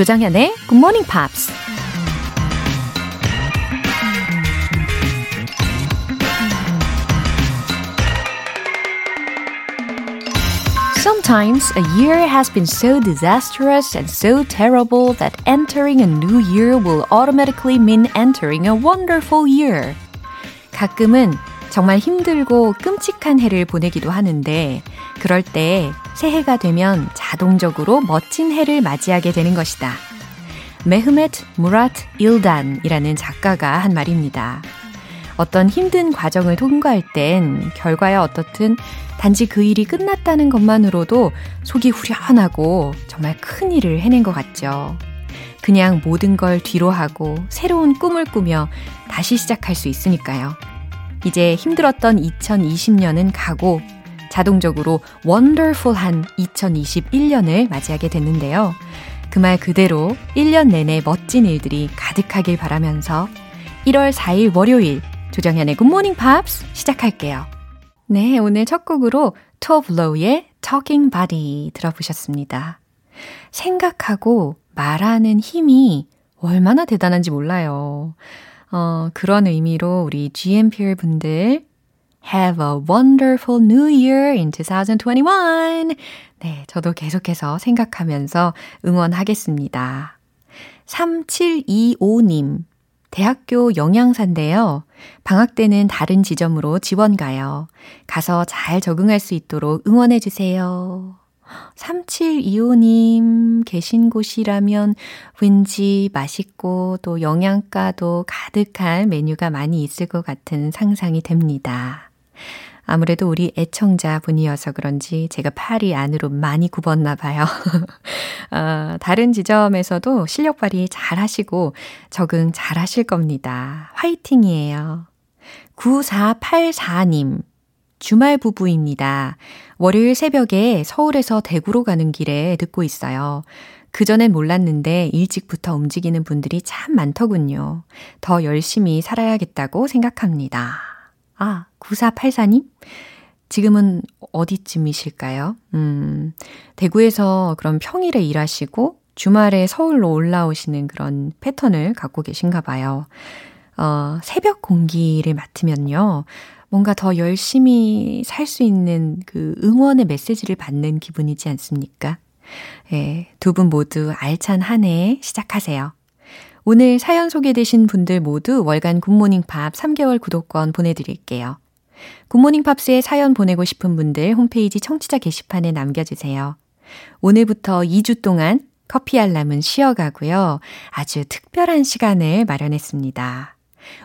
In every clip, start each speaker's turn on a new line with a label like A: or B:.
A: 조장현의 Good Morning Pops. Sometimes a year has been so disastrous and so terrible that entering a new year will automatically mean entering a wonderful year. 가끔은 정말 힘들고 끔찍한 해를 보내기도 하는데, 그럴 때 새해가 되면 자동적으로 멋진 해를 맞이하게 되는 것이다. 메흐메트 무라트 일단이라는 작가가 한 말입니다. 어떤 힘든 과정을 통과할 땐 결과야 어떻든 단지 그 일이 끝났다는 것만으로도 속이 후련하고 정말 큰 일을 해낸 것 같죠. 그냥 모든 걸 뒤로 하고 새로운 꿈을 꾸며 다시 시작할 수 있으니까요. 이제 힘들었던 2020년은 가고 자동적으로 wonderful한 2021년을 맞이하게 됐는데요. 그 말 그대로 1년 내내 멋진 일들이 가득하길 바라면서 1월 4일 월요일 조정현의 굿모닝 팝스 시작할게요. 네, 오늘 첫 곡으로 Tove Lo의 Talking Body 들어보셨습니다. 생각하고 말하는 힘이 얼마나 대단한지 몰라요. 어, 그런 의미로 우리 GMPR 분들 Have a wonderful new year in 2021. 네, 저도 계속해서 생각하면서 응원하겠습니다. 3725님. 대학교 영양사인데요. 방학 때는 다른 지점으로 지원 가요. 가서 잘 적응할 수 있도록 응원해 주세요. 3725님 계신 곳이라면 왠지 맛있고 또 영양가도 가득한 메뉴가 많이 있을 것 같은 상상이 됩니다. 아무래도 우리 애청자 분이어서 그런지 제가 팔이 안으로 많이 굽었나 봐요. 어, 다른 지점에서도 실력 발휘 잘 하시고 적응 잘 하실 겁니다. 화이팅이에요. 9484님. 주말 부부입니다. 월요일 새벽에 서울에서 대구로 가는 길에 듣고 있어요. 그전엔 몰랐는데 일찍부터 움직이는 분들이 참 많더군요. 더 열심히 살아야겠다고 생각합니다. 아, 9484님? 지금은 어디쯤이실까요? 음, 대구에서 그런 평일에 일하시고 주말에 서울로 올라오시는 그런 패턴을 갖고 계신가 봐요. 어, 새벽 공기를 맡으면요. 뭔가 더 열심히 살 수 있는 그 응원의 메시지를 받는 기분이지 않습니까? 예, 두 분 모두 알찬 한 해 시작하세요. 오늘 사연 소개되신 분들 모두 월간 굿모닝 팝 3개월 구독권 보내드릴게요. 굿모닝 팝스에 사연 보내고 싶은 분들 홈페이지 청취자 게시판에 남겨주세요. 오늘부터 2주 동안 커피 알람은 쉬어가고요. 아주 특별한 시간을 마련했습니다.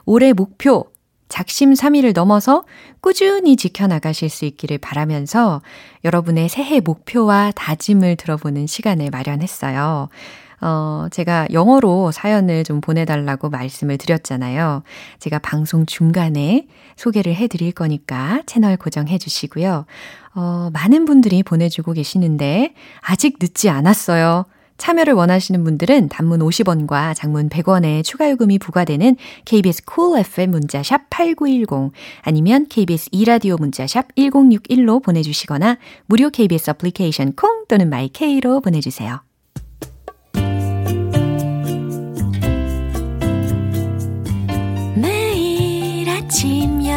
A: 올해 목표, 작심삼일을 넘어서 꾸준히 지켜나가실 수 있기를 바라면서 여러분의 새해 목표와 다짐을 들어보는 시간을 마련했어요. 어, 제가 영어로 사연을 좀 보내달라고 말씀을 드렸잖아요. 제가 방송 중간에 소개를 해드릴 거니까 채널 고정해 주시고요. 어, 많은 분들이 보내주고 계시는데 아직 늦지 않았어요. 참여를 원하시는 분들은 단문 50원과 장문 100원의 추가 요금이 부과되는 KBS cool FM 문자샵 8910 아니면 KBS 이라디오 문자샵 1061로 보내주시거나 무료 KBS 애플리케이션 콩 또는 마이케이로 보내주세요.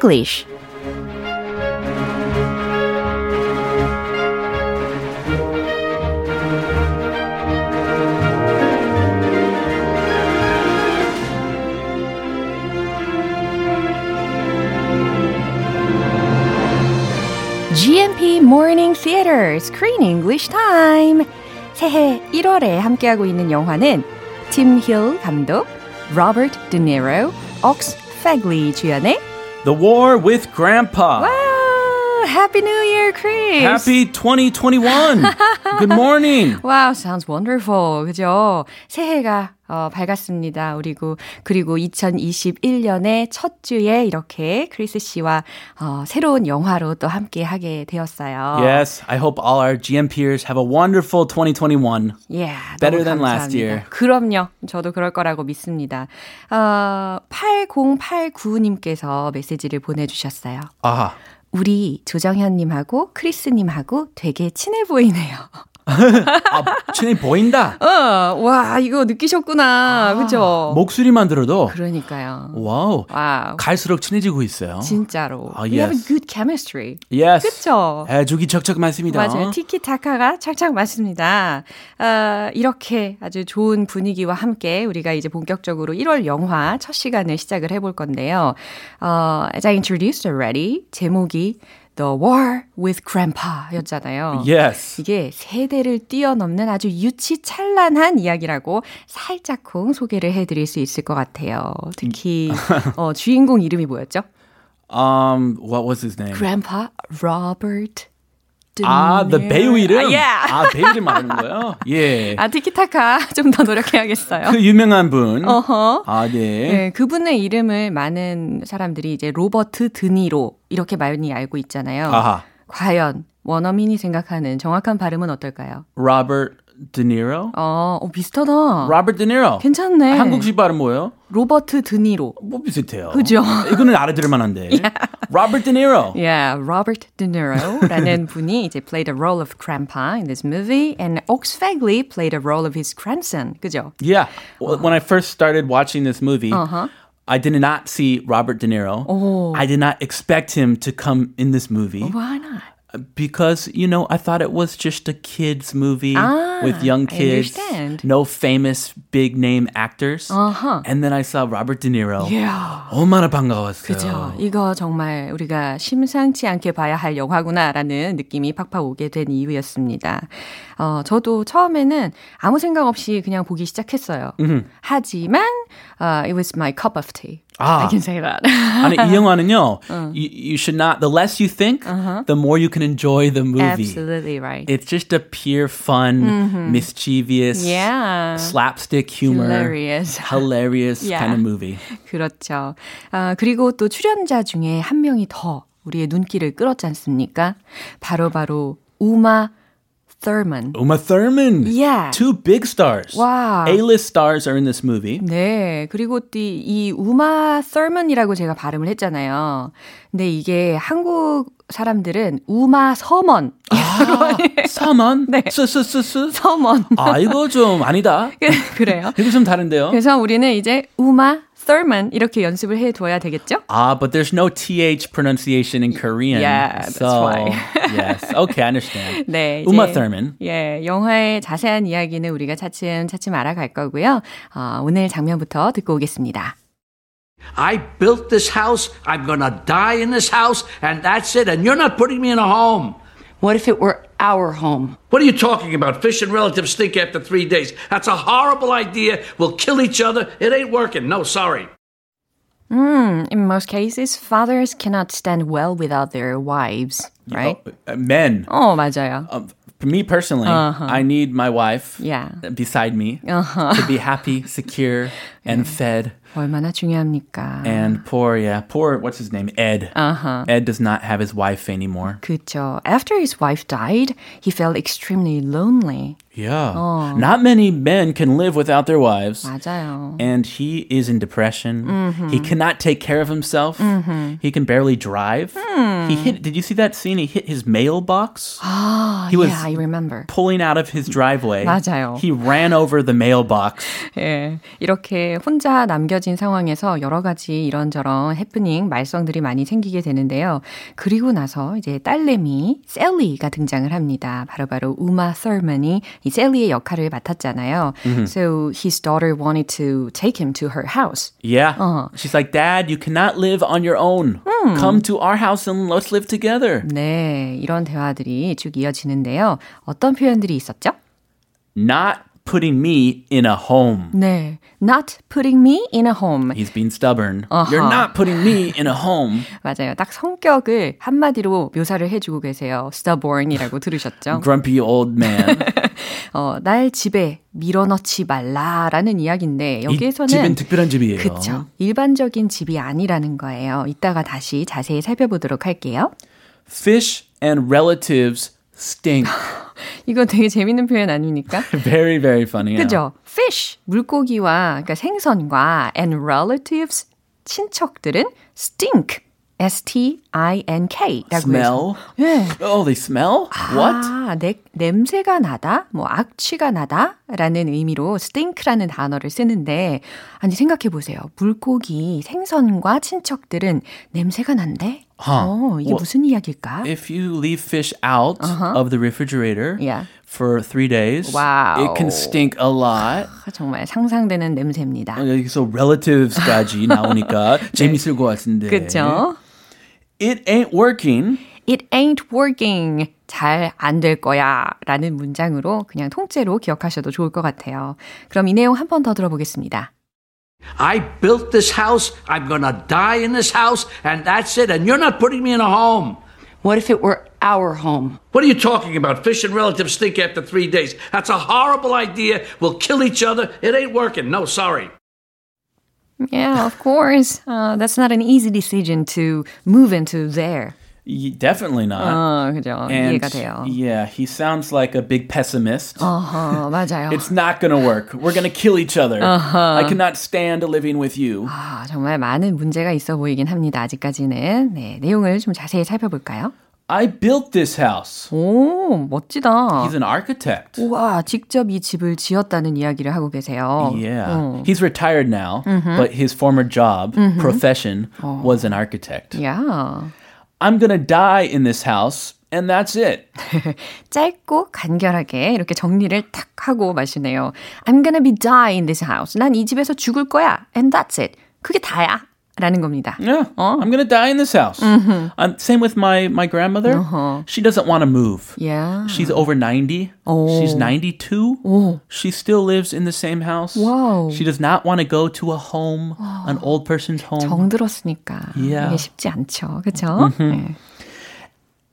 A: English GMP Morning Theater Screen English Time. 새해 1월에 함께하고 있는 영화는 팀 힐 감독, 로버트 드니로, 옥스 패글리 주연의
B: The War with Grandpa.
A: 와 Oh, Happy New Chris.
B: Happy 2021. Good morning.
A: Wow, sounds wonderful. 그죠? 새해가 어, 밝았습니다. 그리고 그리고 2021년의 첫 주에 이렇게 크리스 씨와 어, 새로운 영화로 또 함께 하게 되었어요.
B: Yes, I hope all our GM peers have a wonderful 2021.
A: Yeah,
B: Better than last
A: 감사합니다.
B: year.
A: 그럼요. 저도 그럴 거라고 믿습니다. 어, 8089님께서 메시지를 보내주셨어요.
B: 아하.
A: 우리 조정현님하고 크리스님하고 되게 친해 보이네요.
B: 아, 친해 보인다.
A: 어, 와, 이거 느끼셨구나. 그죠?
B: 목소리만 들어도
A: 그러니까요.
B: 와우.
A: 와우.
B: 갈수록 친해지고 있어요.
A: 진짜로.
B: 아,
A: We have a
B: yes.
A: good chemistry.
B: Yes.
A: 그쵸?
B: 예, 죽이 척척 맞습니다.
A: 맞아요. 티키타카가 착착 맞습니다. 어, 이렇게 아주 좋은 분위기와 함께 우리가 이제 본격적으로 1월 영화 첫 시간을 시작을 해볼 건데요. 어, as I introduced already, 제목이 The War with Grandpa 였잖아요.
B: Yes.
A: 이게 세대를 뛰어넘는 아주 유치찬란한 이야기라고 살짝쿵 소개를 해드릴 수 있을 것 같아요. 특히 어, 주인공 이름이 뭐였죠?
B: Um, what was his name?
A: Grandpa Robert.
B: 아, the 배우 이름?
A: 아, yeah.
B: 아, 배우 이름 말하는 거예요? 예.
A: 아, 티키타카 좀 더 노력해야겠어요.
B: 그 유명한 분.
A: 어허.
B: 아, 네.
A: 네, 그분의 이름을 많은 사람들이 이제 로버트 드니로 이렇게 많이 알고 있잖아요.
B: 아하.
A: 과연 원어민이 생각하는 정확한 발음은 어떨까요?
B: Robert De Niro?
A: 어, 어 비슷하다.
B: Robert De Niro.
A: 괜찮네.
B: 한국식 발음 뭐예요?
A: 로버트 드니로.
B: 뭐 비슷해요.
A: 그죠?
B: 이거는 알아들을 만한데. Robert De Niro.
A: Yeah, Robert De Niro라는 분이 이제 played the role of Grandpa in this movie, and Ox Fagley played the role of his grandson. 그죠?
B: Yeah. When I first started watching this movie,
A: Uh-huh.
B: I did not see Robert De Niro.
A: Oh.
B: I did not expect him to come in this movie.
A: Why not?
B: Because, you know, I thought it was just a kids movie with young kids. No famous big name actors.
A: Uh-huh.
B: And then I saw Robert De Niro.
A: Yeah.
B: 얼마나 반가웠어요.
A: 그죠. 이거 정말 우리가 심상치 않게 봐야 할 영화구나라는 느낌이 팍팍 오게 된 이유였습니다. 어, 저도 처음에는 아무 생각 없이 그냥 보기 시작했어요. 하지만, uh, it was my cup of tea.
B: 아.
A: I can say that.
B: 아니 이 영화는요. You, you should not. The less you think, the more you can enjoy the movie.
A: Absolutely right.
B: It's just a pure fun, mischievous,
A: yeah.
B: slapstick humor,
A: Hilarious.
B: hilarious
A: Yeah.
B: kind of movie.
A: 그렇죠. 아, 그리고 또 출연자 중에 한 명이 더 우리의 눈길을 끌었지 않습니까? 바로 바로 우마 Thurman.
B: Uma Thurman.
A: Yeah.
B: Two big stars.
A: Wow.
B: A-list stars are in this movie.
A: 네. 그리고 또이 우마 Thurman이라고 제가 발음을 했잖아요. 근데 이게 한국 사람들은 우마 서먼.
B: 아, 서먼?
A: 네.
B: 스스스스?
A: 서먼.
B: 아, 이거 좀 아니다.
A: 그래요.
B: 이거 좀 다른데요?
A: 그래서 우리는 이제 우마 Thurman 이렇게 연습을 해 둬야 되겠죠?
B: Ah, but there's no th pronunciation in Korean.
A: Yeah, that's
B: so,
A: why.
B: yes. Okay, I understand.
A: 네.
B: Uma
A: 이제,
B: Thurman.
A: 예, 영화의 자세한 이야기는 우리가 차츰 차츰 알아갈 거고요. 어, 오늘 장면부터 듣고 오겠습니다.
C: I built this house. I'm going to die in this house, and that's it. And you're not putting me in a home.
D: What if it were our home?
C: What are you talking about? Fish and relatives stink after three days. That's a horrible idea. We'll kill each other. It ain't working. No, sorry.
A: In most cases, fathers cannot stand well without their wives, right?
B: Uh, men.
A: 어, 맞아요.
B: Um, for me personally, I need my wife
A: Yeah.
B: beside me to be happy, secure, and fed.
A: 얼마나 중요합니까?
B: And poor, yeah, poor, what's his name? Ed. Uh-huh. Ed does not have his wife anymore.
A: 그쵸. After his wife died, he felt extremely lonely.
B: Yeah. Not many men can live without their wives.
A: 맞아요.
B: And he is in depression. He cannot take care of himself. He can barely drive. He hit. Did you see that scene? He hit his mailbox.
A: 아,
B: he was-
A: yeah, I remember.
B: pulling out of his driveway.
A: 맞아요.
B: He ran over the mailbox.
A: 예, 이렇게 혼자 남겨진 상황에서 여러 가지 이런저런 해프닝, 말썽들이 많이 생기게 되는데요. 그리고 나서 이제 딸내미 셀리가 등장을 합니다. 바로바로 우마 서먼이 이 셀리의 역할을 맡았잖아요. So his daughter wanted to take him to her house.
B: Yeah. She's like, Dad, you cannot live on your own. Come to our house and let's live together.
A: 네, 이런 대화들이 쭉 이어지는데요. 어떤 표현들이 있었죠?
B: Not putting me in a home.
A: 네. Not putting me in a home.
B: He's being stubborn.
A: Uh-huh.
B: You're not putting me in a home.
A: 맞아요. 딱 성격을 한마디로 묘사를 해주고 계세요. stubborn이라고 들으셨죠?
B: Grumpy old man.
A: 어, 날 집에 밀어넣지 말라라는 이야기인데
B: 이
A: 여기에서는
B: 집은 특별한 집이에요.
A: 그쵸. 일반적인 집이 아니라는 거예요. 이따가 다시 자세히 살펴보도록 할게요.
B: Fish and relatives stink.
A: 이거 되게 재밌는 표현 아닙니까?
B: very, very funny.
A: 그죠? fish, 물고기와 그러니까 생선과 and relatives, 친척들은 stink, S-T-I-N-K라고
B: Smell?
A: 예.
B: Oh, they smell? What?
A: 아, 내, 냄새가 나다, 뭐 악취가 나다라는 의미로 stink라는 단어를 쓰는데 아니 생각해 보세요. 물고기, 생선과 친척들은 냄새가 난대.
B: Huh.
A: 어, 이게
B: Well,
A: 무슨 이야기일까?
B: If you leave fish out of the refrigerator
A: Yeah.
B: for three days,
A: Wow.
B: it can stink a lot.
A: 아, 정말 상상되는 냄새입니다.
B: 여기서 relatives까지 나오니까 재밌을 것 같은데.
A: 그렇죠?
B: It ain't working.
A: It ain't working. 잘 안 될 거야. 라는 문장으로 그냥 통째로 기억하셔도 좋을 것 같아요. 그럼 이 내용 한 번 더 들어보겠습니다.
C: I built this house. I'm going to die in this house, and that's it. And you're not putting me in a home.
D: What if it were our home?
C: What are you talking about? Fish and relatives stink after three days. That's a horrible idea. We'll kill each other. It ain't working. No, sorry.
A: Yeah, of course. Uh, that's not an easy decision to move into there.
B: Y- Definitely not.
A: 어, 그죠.
B: and
A: 이해가 돼요.
B: yeah, he sounds like a big pessimist.
A: 어허, 맞아요.
B: It's not gonna work. We're gonna kill each other. I cannot stand living with you.
A: 아, 정말 많은 문제가 있어 보이긴 합니다. 아직까지는. 네, 내용을 좀 자세히 살펴볼까요?
B: I built this house.
A: 오, 멋지다.
B: He's an architect.
A: 우와, 직접 이 집을 지었다는 이야기를 하고 계세요.
B: Yeah.
A: 어.
B: He's retired now, but his former job, profession, was an architect.
A: 야.
B: I'm gonna die in this house, and that's it.
A: 짧고 간결하게 이렇게 정리를 탁 하고 마시네요. I'm gonna be die in this house. 난 이 집에서 죽을 거야. And that's it. 그게 다야. 라는 겁니다.
B: Yeah, I'm gonna die in this house. Um, same with my my grandmother. She doesn't want to move.
A: Yeah.
B: She's over 90. She's 92. She still lives in the same house.
A: Wow.
B: She does not want to go to a home, an old person's home.
A: 정들었으니까
B: Yeah.
A: 이게 쉽지 않죠. 그렇죠? 네.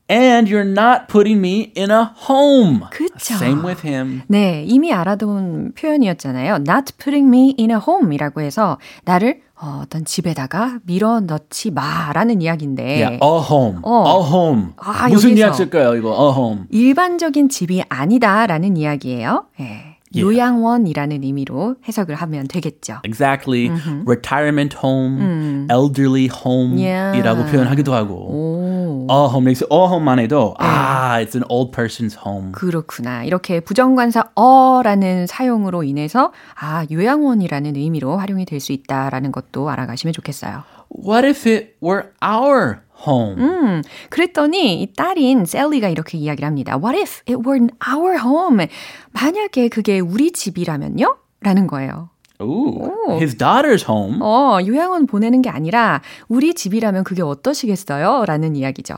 B: And you're not putting me in a home.
A: 그쵸.
B: Same with him.
A: 네, 이미 알아둔 표현이었잖아요. Not putting me in a home이라고 해서 나를 어, 어떤 집에다가 밀어 넣지 마라는 이야기인데
B: Yeah, a home.
A: 어.
B: A home.
A: 아,
B: 무슨
A: 여기서.
B: 이야기 쓸까요, 이거? A home.
A: 일반적인 집이 아니다라는 이야기예요. 예. 요양원이라는 의미로 해석을 하면 되겠죠.
B: Exactly. Retirement home, elderly home
A: Yeah.
B: 이라고 표현하기도 하고. A home. 여기서 a home만 해도 아, it's an old person's home.
A: 그렇구나. 이렇게 부정관사 어라는 사용으로 인해서 아, 요양원이라는 의미로 활용이 될 수 있다라는 것도 알아가시면 좋겠어요.
B: What if it were our home?
A: 음, 그랬더니 이 딸인 셀리가 이렇게 이야기를 합니다. What if it were our home? 만약에 그게 우리 집이라면요? 라는 거예요.
B: Ooh, his daughter's home.
A: 어, 요양원 보내는 게 아니라 우리 집이라면 그게 어떠시겠어요? 라는 이야기죠.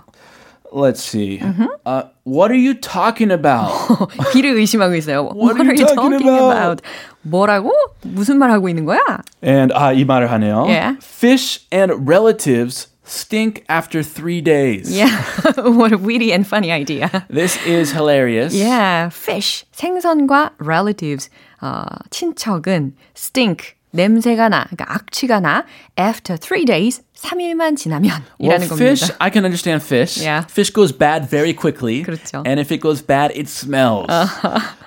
B: Let's see. Uh, what are you talking about?
A: 귀를 의심하고 있어요.
B: What are you talking about?
A: 뭐라고? 무슨 말 하고 있는 거야?
B: and 아, 이 말을 하네요.
A: Yeah.
B: Fish and relatives stink after three days.
A: Yeah, what a witty and funny idea.
B: This is hilarious.
A: Yeah, fish, 생선과 relatives, 어, 친척은 stink, 냄새가 나, 그러니까 악취가 나 after three days, 3일만 지나면
B: Well,
A: 이라는
B: fish,
A: 겁니다.
B: I can understand fish.
A: Yeah.
B: Fish goes bad very quickly.
A: 그렇죠.
B: And if it goes bad, it smells.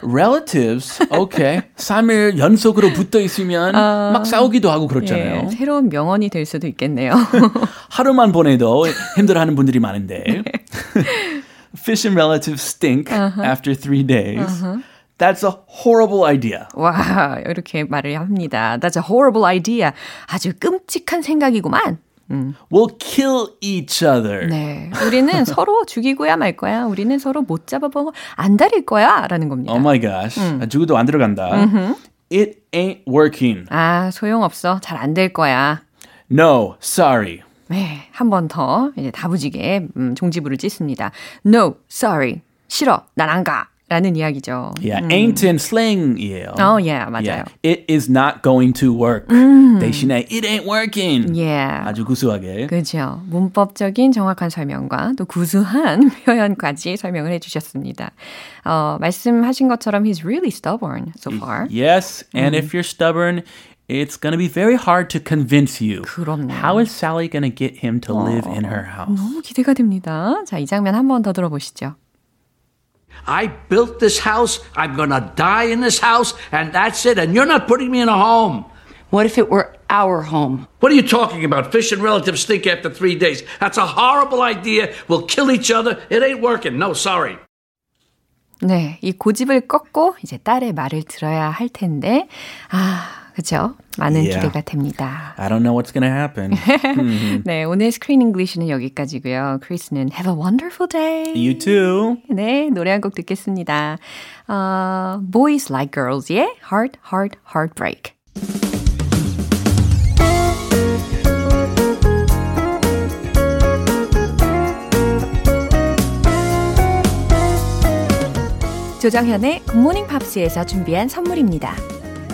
B: Relatives, okay. 3일 연속으로 붙어 있으면 막 싸우기도 하고 그렇잖아요.
A: 예, 새로운 명언이 될 수도 있겠네요.
B: 하루만 보내도 힘들어하는 분들이 많은데. Fish and relatives stink after three days. That's a horrible idea.
A: 와, 이렇게 말을 합니다. That's a horrible idea. 아주 끔찍한 생각이구만.
B: We'll kill each other.
A: 네, 우리는 서로 죽이고야 말 거야. 우리는 서로 못 잡아보고 안 다릴 거야. 라는 겁니다.
B: Oh my gosh. 죽어도 안 들어간다. It ain't working.
A: 아, 소용없어. 잘 안 될 거야.
B: No, sorry.
A: 네, 한 번 더 이제 다부지게 음, 종지부를 찢습니다. No, sorry. 싫어. 난 안 가. 라는 이야기죠.
B: Yeah, ain't은 slang이에요.
A: 어, yeah, 맞아요.
B: Yeah, it is not going to work. 대신에 it ain't working.
A: Yeah.
B: 아주 구수하게.
A: 그죠. 문법적인 정확한 설명과 또 구수한 표현까지 설명을 해주셨습니다. 어, 말씀하신 것처럼 he's really stubborn so far.
B: Yes, and if you're stubborn, it's going to be very hard to convince you.
A: 그럼요.
B: How is Sally going to get him to live in her house?
A: 너무 기대가 됩니다. 자, 이 장면 한 번 더 들어보시죠.
C: I built this house. I'm going to die in this house, and that's it. And you're not putting me in a home.
D: What if it were our home?
C: What are you talking about? Fish and relatives stink after three days. That's a horrible idea. We'll kill each other. It ain't working. No, sorry.
A: 네, 이 고집을 꺾고 이제 딸의 말을 들어야 할 텐데, 아, 그죠? 많은
B: Yeah.
A: 기대가 됩니다.
B: I don't know what's going to happen.
A: 네, 오늘 스크린 잉글리시는 여기까지고요. 크리스는 Have a wonderful day.
B: you too.
A: 네, 노래 한 곡 듣겠습니다. 어, Boys Like Girls의 Heart, Heart, Heartbreak. 조정현의 굿모닝 팝스에서 준비한 선물입니다.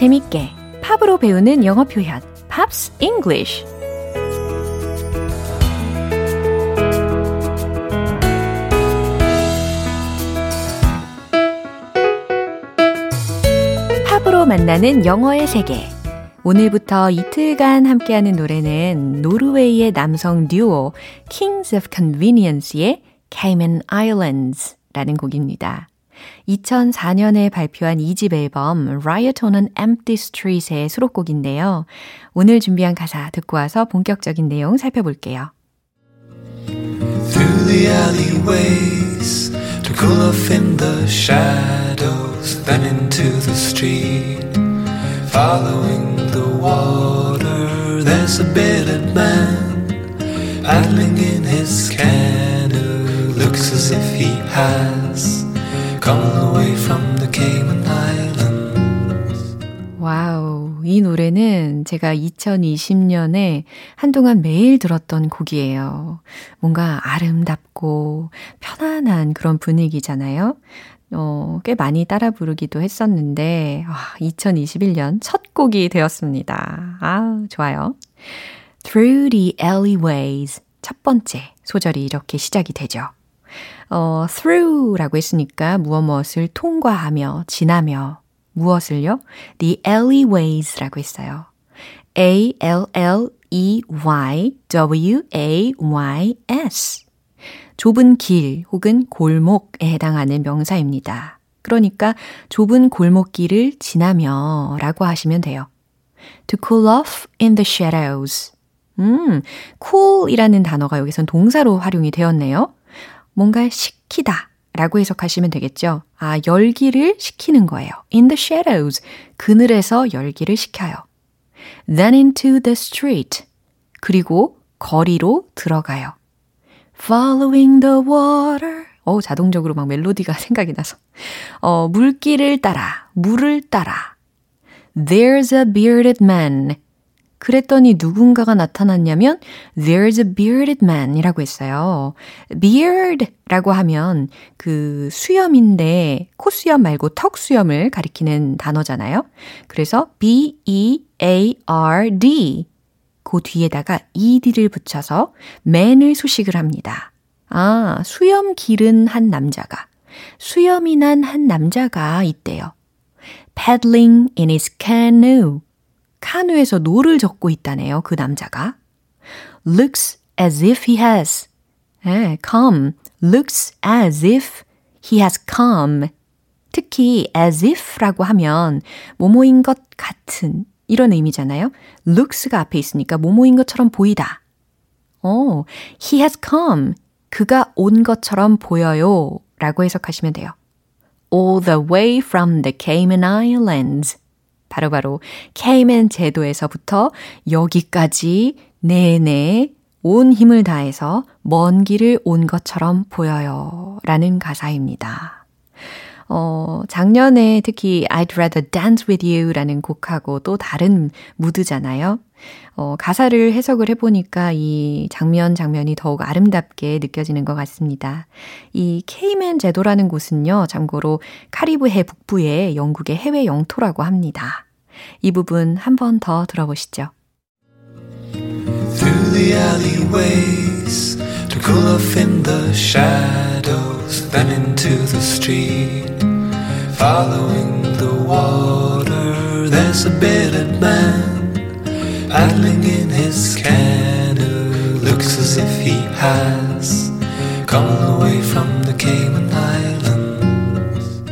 A: 재밌게 팝으로 배우는 영어 표현 Pops English 팝으로 만나는 영어의 세계 오늘부터 이틀간 함께하는 노래는 노르웨이의 남성 듀오 Kings of Convenience의 Cayman Islands 라는 곡입니다. 2004년에 발표한 2집 앨범 Riot on an Empty Street의 수록곡인데요. 오늘 준비한 가사 듣고 와서 본격적인 내용 살펴볼게요.
E: through the alleyways to cool off in the shadows, then into the street. Following the water, there's a bearded man paddling in his canoe. Looks as if he has
A: 와우, 이 노래는 제가 2020년에 한동안 매일 들었던 곡이에요. 뭔가 아름답고 편안한 그런 분위기잖아요. 어, 꽤 많이 따라 부르기도 했었는데, 아, 2021년 첫 곡이 되었습니다. 아, 좋아요. Through the alleyways. 첫 번째 소절이 이렇게 시작이 되죠. 어, through라고 했으니까 무엇 무엇을 통과하며, 지나며, 무엇을요? The alleyways라고 했어요. A-L-L-E-Y-W-A-Y-S. 좁은 길 혹은 골목에 해당하는 명사입니다. 그러니까 좁은 골목길을 지나며 라고 하시면 돼요. To cool off in the shadows. 음, cool이라는 단어가 여기선 동사로 활용이 되었네요. 뭔가 식히다 라고 해석하시면 되겠죠. 아, 열기를 식히는 거예요. In the shadows. 그늘에서 열기를 식혀요. Then into the street. 그리고 거리로 들어가요. Following the water. 어, 자동적으로 막 멜로디가 생각이 나서. 어, 물길을 따라, 물을 따라. There's a bearded man. 그랬더니 누군가가 나타났냐면 there's a bearded man 이라고 했어요. beard 라고 하면 그 수염인데 코수염 말고 턱수염을 가리키는 단어잖아요. 그래서 b-e-a-r-d 그 뒤에다가 ed를 붙여서 man을 수식을 합니다. 아, 수염 기른 한 남자가 수염이 난 한 남자가 있대요. paddling in his canoe 카누에서 노를 젓고 있다네요. 그 남자가. looks as if he has. 네, come. looks as if he has come. 특히 as if라고 하면 뭐뭐인 것 같은 이런 의미잖아요. looks가 앞에 있으니까 뭐뭐인 것처럼 보이다. 어, he has come. 그가 온 것처럼 보여요. 라고 해석하시면 돼요. all the way from the Cayman Islands. 바로바로 케이맨 제도에서부터 여기까지 내내 온 힘을 다해서 먼 길을 온 것처럼 보여요. 라는 가사입니다. 어, 작년에 특히 I'd rather dance with you 라는 곡하고 또 다른 무드잖아요. 어, 가사를 해석을 해보니까 이 장면 장면이 더욱 아름답게 느껴지는 것 같습니다. 이 케이맨 제도라는 곳은요, 참고로 카리브해 북부의 영국의 해외 영토라고 합니다. 이 부분 한 번 더 들어보시죠.
E: Through the alleyways to cool off in the shadows, then into the street. Following the water, there's a bearded man paddling in his canoe. Looks as if he has come away from the Cayman Islands.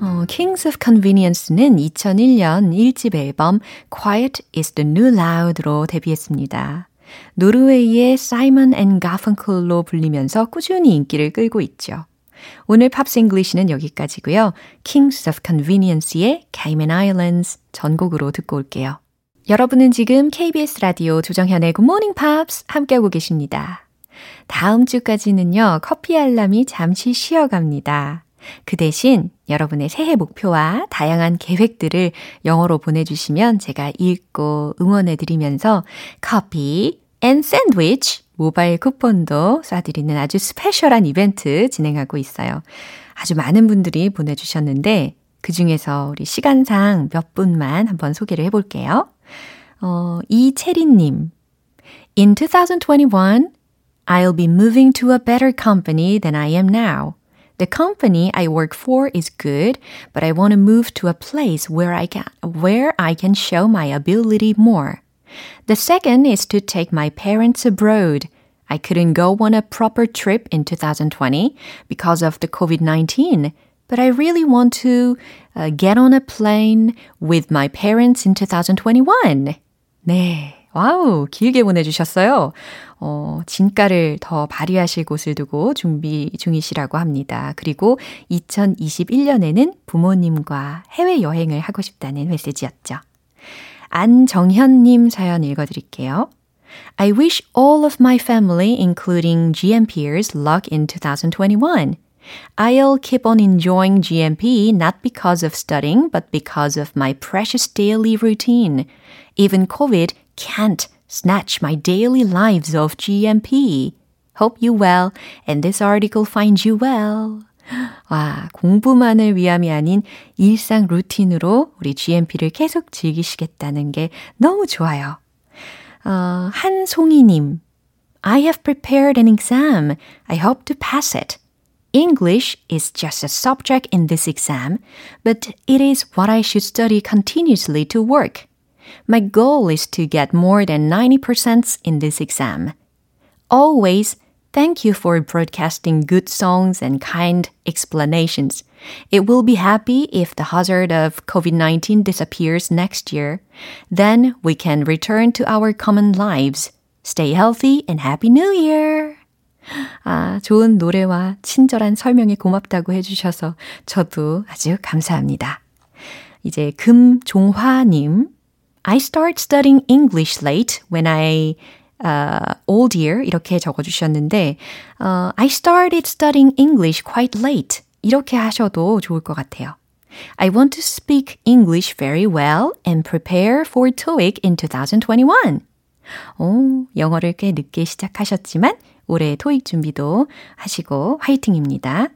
A: 어, Kings of Convenience는 2001년 1집 앨범 Quiet is the New Loud로 데뷔했습니다. 노르웨이의 사이먼 앤 가펑클로 불리면서 꾸준히 인기를 끌고 있죠. 오늘 Pops English는 여기까지고요. Kings of Convenience의 Cayman Islands 전곡으로 듣고 올게요. 여러분은 지금 KBS 라디오 조정현의 Good Morning Pops 함께하고 계십니다. 다음 주까지는요, 커피 알람이 잠시 쉬어갑니다. 그 대신 여러분의 새해 목표와 다양한 계획들을 영어로 보내주시면 제가 읽고 응원해드리면서 커피 and 샌드위치 모바일 쿠폰도 쏴드리는 아주 special한 이벤트 진행하고 있어요. 아주 많은 분들이 보내주셨는데 그 중에서 우리 시간상 몇 분만 한번 소개를 해볼게요. 어, 이채리님. In 2021, I'll be moving to a better company than I am now. The company I work for is good, but I want to move to a place where I can where I can show my ability more. The second is to take my parents abroad. I couldn't go on a proper trip in 2020 because of the COVID-19, but I really want to uh, get on a plane with my parents in 2021. 네. 와우, 길게 보내주셨어요. 어, 진가를 더 발휘하실 곳을 두고 준비 중이시라고 합니다. 그리고 2021년에는 부모님과 해외여행을 하고 싶다는 메시지였죠. 안정현님 사연 읽어드릴게요. I wish all of my family, including GMPers, luck in 2021. I'll keep on enjoying GMP not because of studying, but because of my precious daily routine. Even COVID can't snatch my daily lives of GMP. Hope you well, and this article finds you well. 와, 공부만을 위함이 아닌 일상 루틴으로 우리 GMP를 계속 즐기시겠다는 게 너무 좋아요. 어, 한송이님, I have prepared an exam. I hope to pass it. English is just a subject in this exam, but it is what I should study continuously to work. My goal is to get more than 90% in this exam. Always thank you for broadcasting good songs and kind explanations. It will be happy if the hazard of COVID 19 disappears next year. Then we can return to our common lives. Stay healthy and Happy New Year! 아, 좋은 노래와 친절한 설명에 고맙다고 해주셔서 저도 아주 감사합니다. 이제 금종화님. I start studying English late when I uh, old year 이렇게 적어주셨는데 uh, I started studying English quite late 이렇게 하셔도 좋을 것 같아요. I want to speak English very well and prepare for TOEIC in 2021. 오, 영어를 꽤 늦게 시작하셨지만 올해 토익 준비도 하시고 화이팅입니다.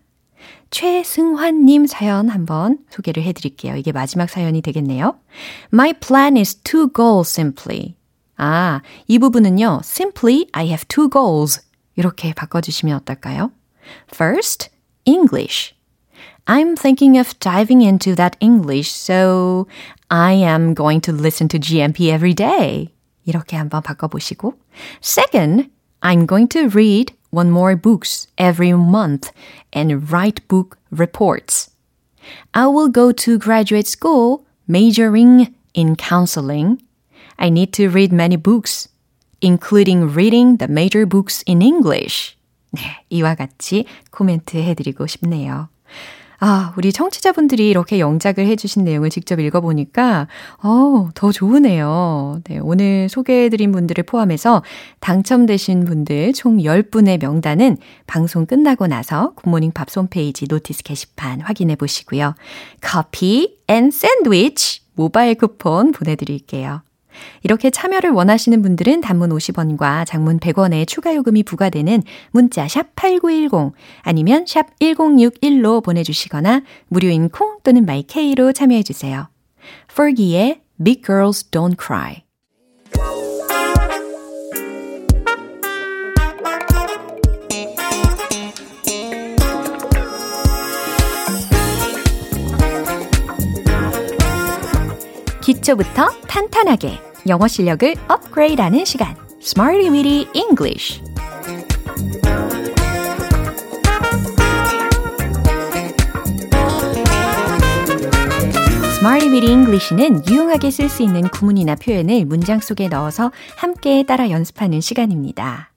A: 최승환님 사연 한번 소개를 해드릴게요. 이게 마지막 사연이 되겠네요. My plan is to go simply. 아, 이 부분은요. Simply, I have two goals. 이렇게 바꿔주시면 어떨까요? First, English. I'm thinking of diving into that English, so I am going to listen to GMP every day. 이렇게 한번 바꿔보시고. Second, I'm going to read one more books every month and write book reports. I will go to graduate school majoring in counseling. I need to read many books, including reading the major books in English. 네, 이와 같이 코멘트 해드리고 싶네요. 아, 우리 청취자분들이 이렇게 영작을 해주신 내용을 직접 읽어보니까, 어, 더 좋으네요. 네, 오늘 소개해드린 분들을 포함해서 당첨되신 분들 총 10분의 명단은 방송 끝나고 나서 굿모닝 팝스 홈페이지 notice 게시판 확인해 보시고요. 커피 and 샌드위치 모바일 쿠폰 보내드릴게요. 이렇게 참여를 원하시는 분들은 단문 50원과 장문 100원의 추가 요금이 부과되는 문자 샵 8910 아니면 샵 1061로 보내주시거나 무료인 콩 또는 마이케이로 참여해 주세요. Fergie의 Big Girls Don't Cry 기초부터 탄탄하게 영어 실력을 업그레이드하는 시간 Smarty Weedy English Smarty Weedy English는 유용하게 쓸 수 있는 구문이나 표현을 문장 속에 넣어서 함께 따라 연습하는 시간입니다.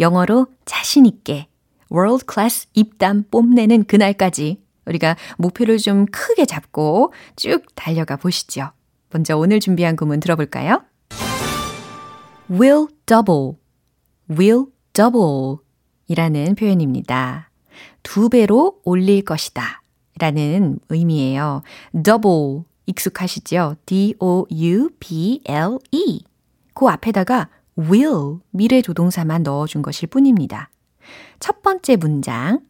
A: 영어로 자신 있게 World Class 입담 뽐내는 그날까지 우리가 목표를 좀 크게 잡고 쭉 달려가 보시죠. 먼저 오늘 준비한 구문 들어볼까요? will double, will double 이라는 표현입니다. 두 배로 올릴 것이다 라는 의미예요. double 익숙하시죠? D-O-U-B-L-E 그 앞에다가 will 미래 조동사만 넣어준 것일 뿐입니다. 첫 번째 문장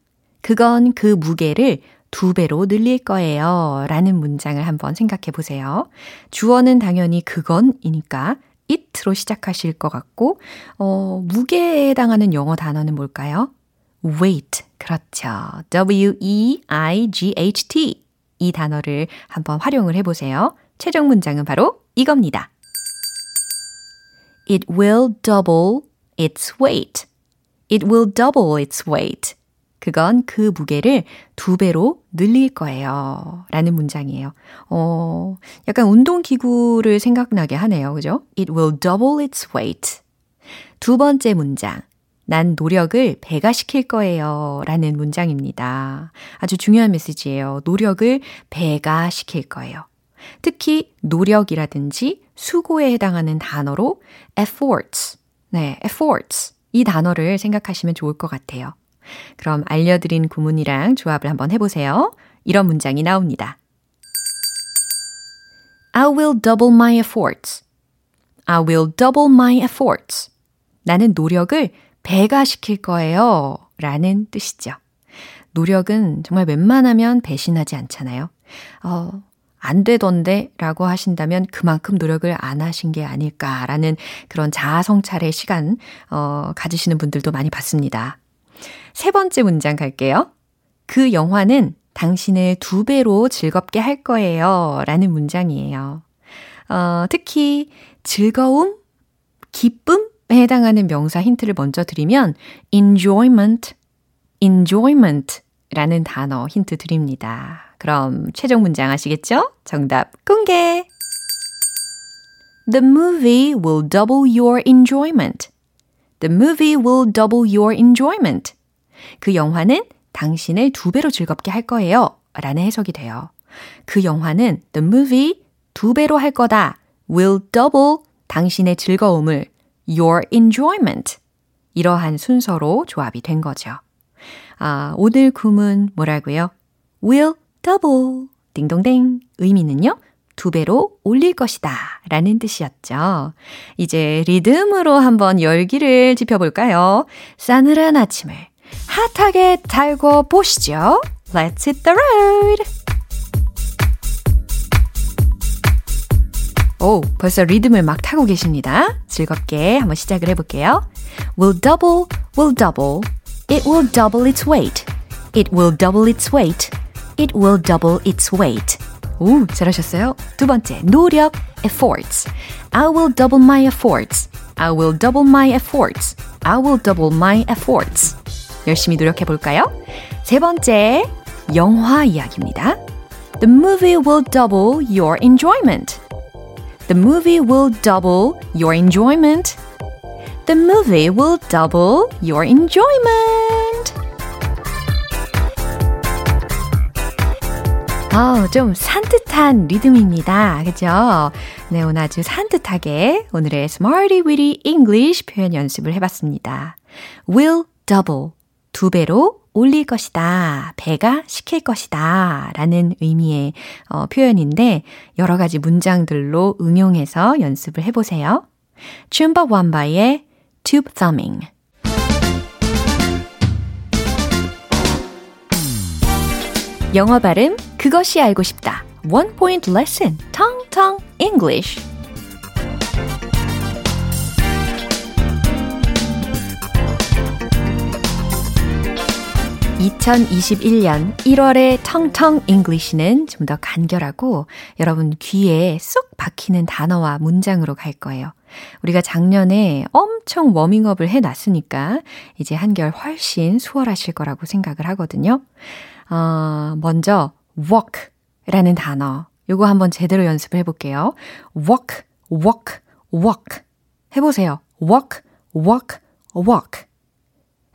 A: 그건 그 무게를 두 배로 늘릴 거예요. 라는 문장을 한번 생각해 보세요. 주어는 당연히 그건이니까 it로 시작하실 것 같고, 어, 무게에 해당하는 영어 단어는 뭘까요? weight. 그렇죠. W-E-I-G-H-T. 이 단어를 한번 활용을 해 보세요. 최종 문장은 바로 이겁니다. It will double its weight. It will double its weight. 그건 그 무게를 두 배로 늘릴 거예요. 라는 문장이에요. 어, 약간 운동기구를 생각나게 하네요. 그죠? It will double its weight. 두 번째 문장. 난 노력을 배가시킬 거예요. 라는 문장입니다. 아주 중요한 메시지예요. 노력을 배가시킬 거예요. 특히 노력이라든지 수고에 해당하는 단어로 efforts. 네, efforts. 이 단어를 생각하시면 좋을 것 같아요. 그럼 알려드린 구문이랑 조합을 한번 해보세요. 이런 문장이 나옵니다. I will double my efforts. I will double my efforts. 나는 노력을 배가 시킬 거예요. 라는 뜻이죠. 노력은 정말 웬만하면 배신하지 않잖아요. 어, 안 되던데 라고 하신다면 그만큼 노력을 안 하신 게 아닐까라는 그런 자아 성찰의 시간, 어, 가지시는 분들도 많이 봤습니다. 세 번째 문장 갈게요. 그 영화는 당신을 두 배로 즐겁게 할 거예요. 라는 문장이에요. 어, 특히 즐거움, 기쁨에 해당하는 명사 힌트를 먼저 드리면 enjoyment, enjoyment 라는 단어 힌트 드립니다. 그럼 최종 문장 아시겠죠? 정답 공개! The movie will double your enjoyment. The movie will double your enjoyment. 그 영화는 당신을 두 배로 즐겁게 할 거예요. 라는 해석이 돼요. 그 영화는 the movie 두 배로 할 거다. will double 당신의 즐거움을 your enjoyment. 이러한 순서로 조합이 된 거죠. 아, 오늘 구문 뭐라고요? will double. 딩동댕. 의미는요? 두 배로 올릴 것이다. 라는 뜻이었죠. 이제 리듬으로 한번 열기를 지펴볼까요? 싸늘한 아침을 핫하게 달고 보시죠. Let's hit the road! 오, 벌써 리듬을 막 타고 계십니다. 즐겁게 한번 시작을 해볼게요. Will double, will double. It will double its weight. It will double its weight. It will double its weight. 오, 잘하셨어요. 두 번째, 노력, efforts. I will double my efforts. I will double my efforts. I will double my efforts. 열심히 노력해 볼까요? 세 번째, 영화 이야기입니다. The movie will double your enjoyment. The movie will double your enjoyment. The movie will double your enjoyment. 아, 좀 산뜻한 리듬입니다. 그죠? 네, 오늘 아주 산뜻하게 오늘의 Smarty Weedy English 표현 연습을 해봤습니다. will double. 두 배로 올릴 것이다. 배가 시킬 것이다. 라는 의미의 어, 표현인데 여러 가지 문장들로 응용해서 연습을 해보세요. 춤바 완바의 tube thumbing. 영어 발음 그것이 알고 싶다. One point lesson. Tong Tong English. 2021년 1월의 텅텅 English는 좀 더 간결하고 여러분 귀에 쏙 박히는 단어와 문장으로 갈 거예요. 우리가 작년에 엄청 워밍업을 해놨으니까 이제 한결 훨씬 수월하실 거라고 생각을 하거든요. 어, 먼저 walk 라는 단어. 요거 한번 제대로 연습을 해볼게요. walk, walk, walk. 해보세요. walk, walk, walk.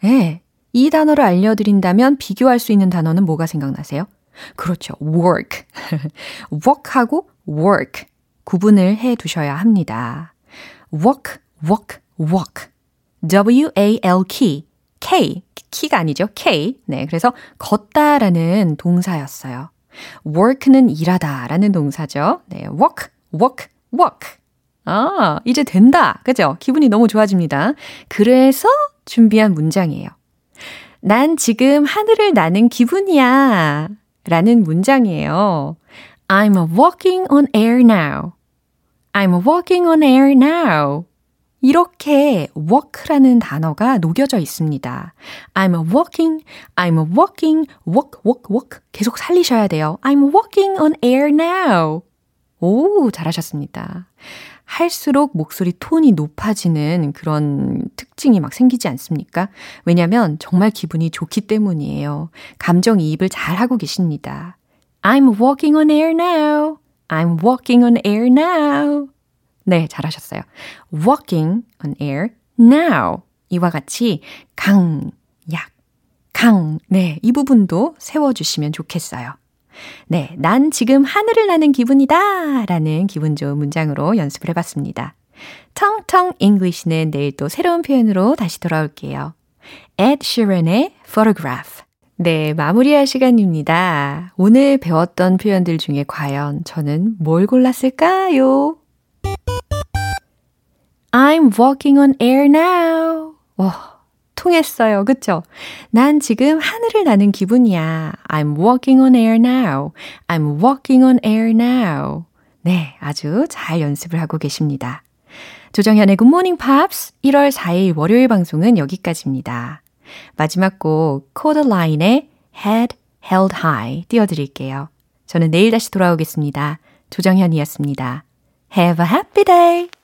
A: 예. 이 단어를 알려드린다면 비교할 수 있는 단어는 뭐가 생각나세요? 그렇죠. work. walk하고 work. 구분을 해 두셔야 합니다. walk, walk, walk. W-A-L-K. K. 키가 아니죠. K. 네. 그래서 걷다라는 동사였어요. Work는 일하다 라는 동사죠. 네. walk, walk, walk. 아, 이제 된다. 그죠? 기분이 너무 좋아집니다. 그래서 준비한 문장이에요. 난 지금 하늘을 나는 기분이야. 라는 문장이에요. I'm walking on air now. I'm walking on air now. 이렇게 walk라는 단어가 녹여져 있습니다. I'm walking, I'm walking, walk, walk, walk. 계속 살리셔야 돼요. I'm walking on air now. 오, 잘하셨습니다. 할수록 목소리 톤이 높아지는 그런 특징이 막 생기지 않습니까? 왜냐면 정말 기분이 좋기 때문이에요. 감정이입을 잘 하고 계십니다. I'm walking on air now. I'm walking on air now. 네, 잘하셨어요. walking on air now. 이와 같이 강, 약, 강. 네, 이 부분도 세워주시면 좋겠어요. 네, 난 지금 하늘을 나는 기분이다. 라는 기분 좋은 문장으로 연습을 해봤습니다. 텅텅 English는 내일 또 새로운 표현으로 다시 돌아올게요. Ed Sheeran의 Photograph. 네, 마무리할 시간입니다. 오늘 배웠던 표현들 중에 과연 저는 뭘 골랐을까요? I'm walking on air now. 와, 통했어요. 그쵸? 난 지금 하늘을 나는 기분이야. I'm walking on air now. I'm walking on air now. 네, 아주 잘 연습을 하고 계십니다. 조정현의 Good Morning Pops 1월 4일 월요일 방송은 여기까지입니다. 마지막 곡 코드라인의 Head Held High 띄워드릴게요. 저는 내일 다시 돌아오겠습니다. 조정현이었습니다. Have a happy day!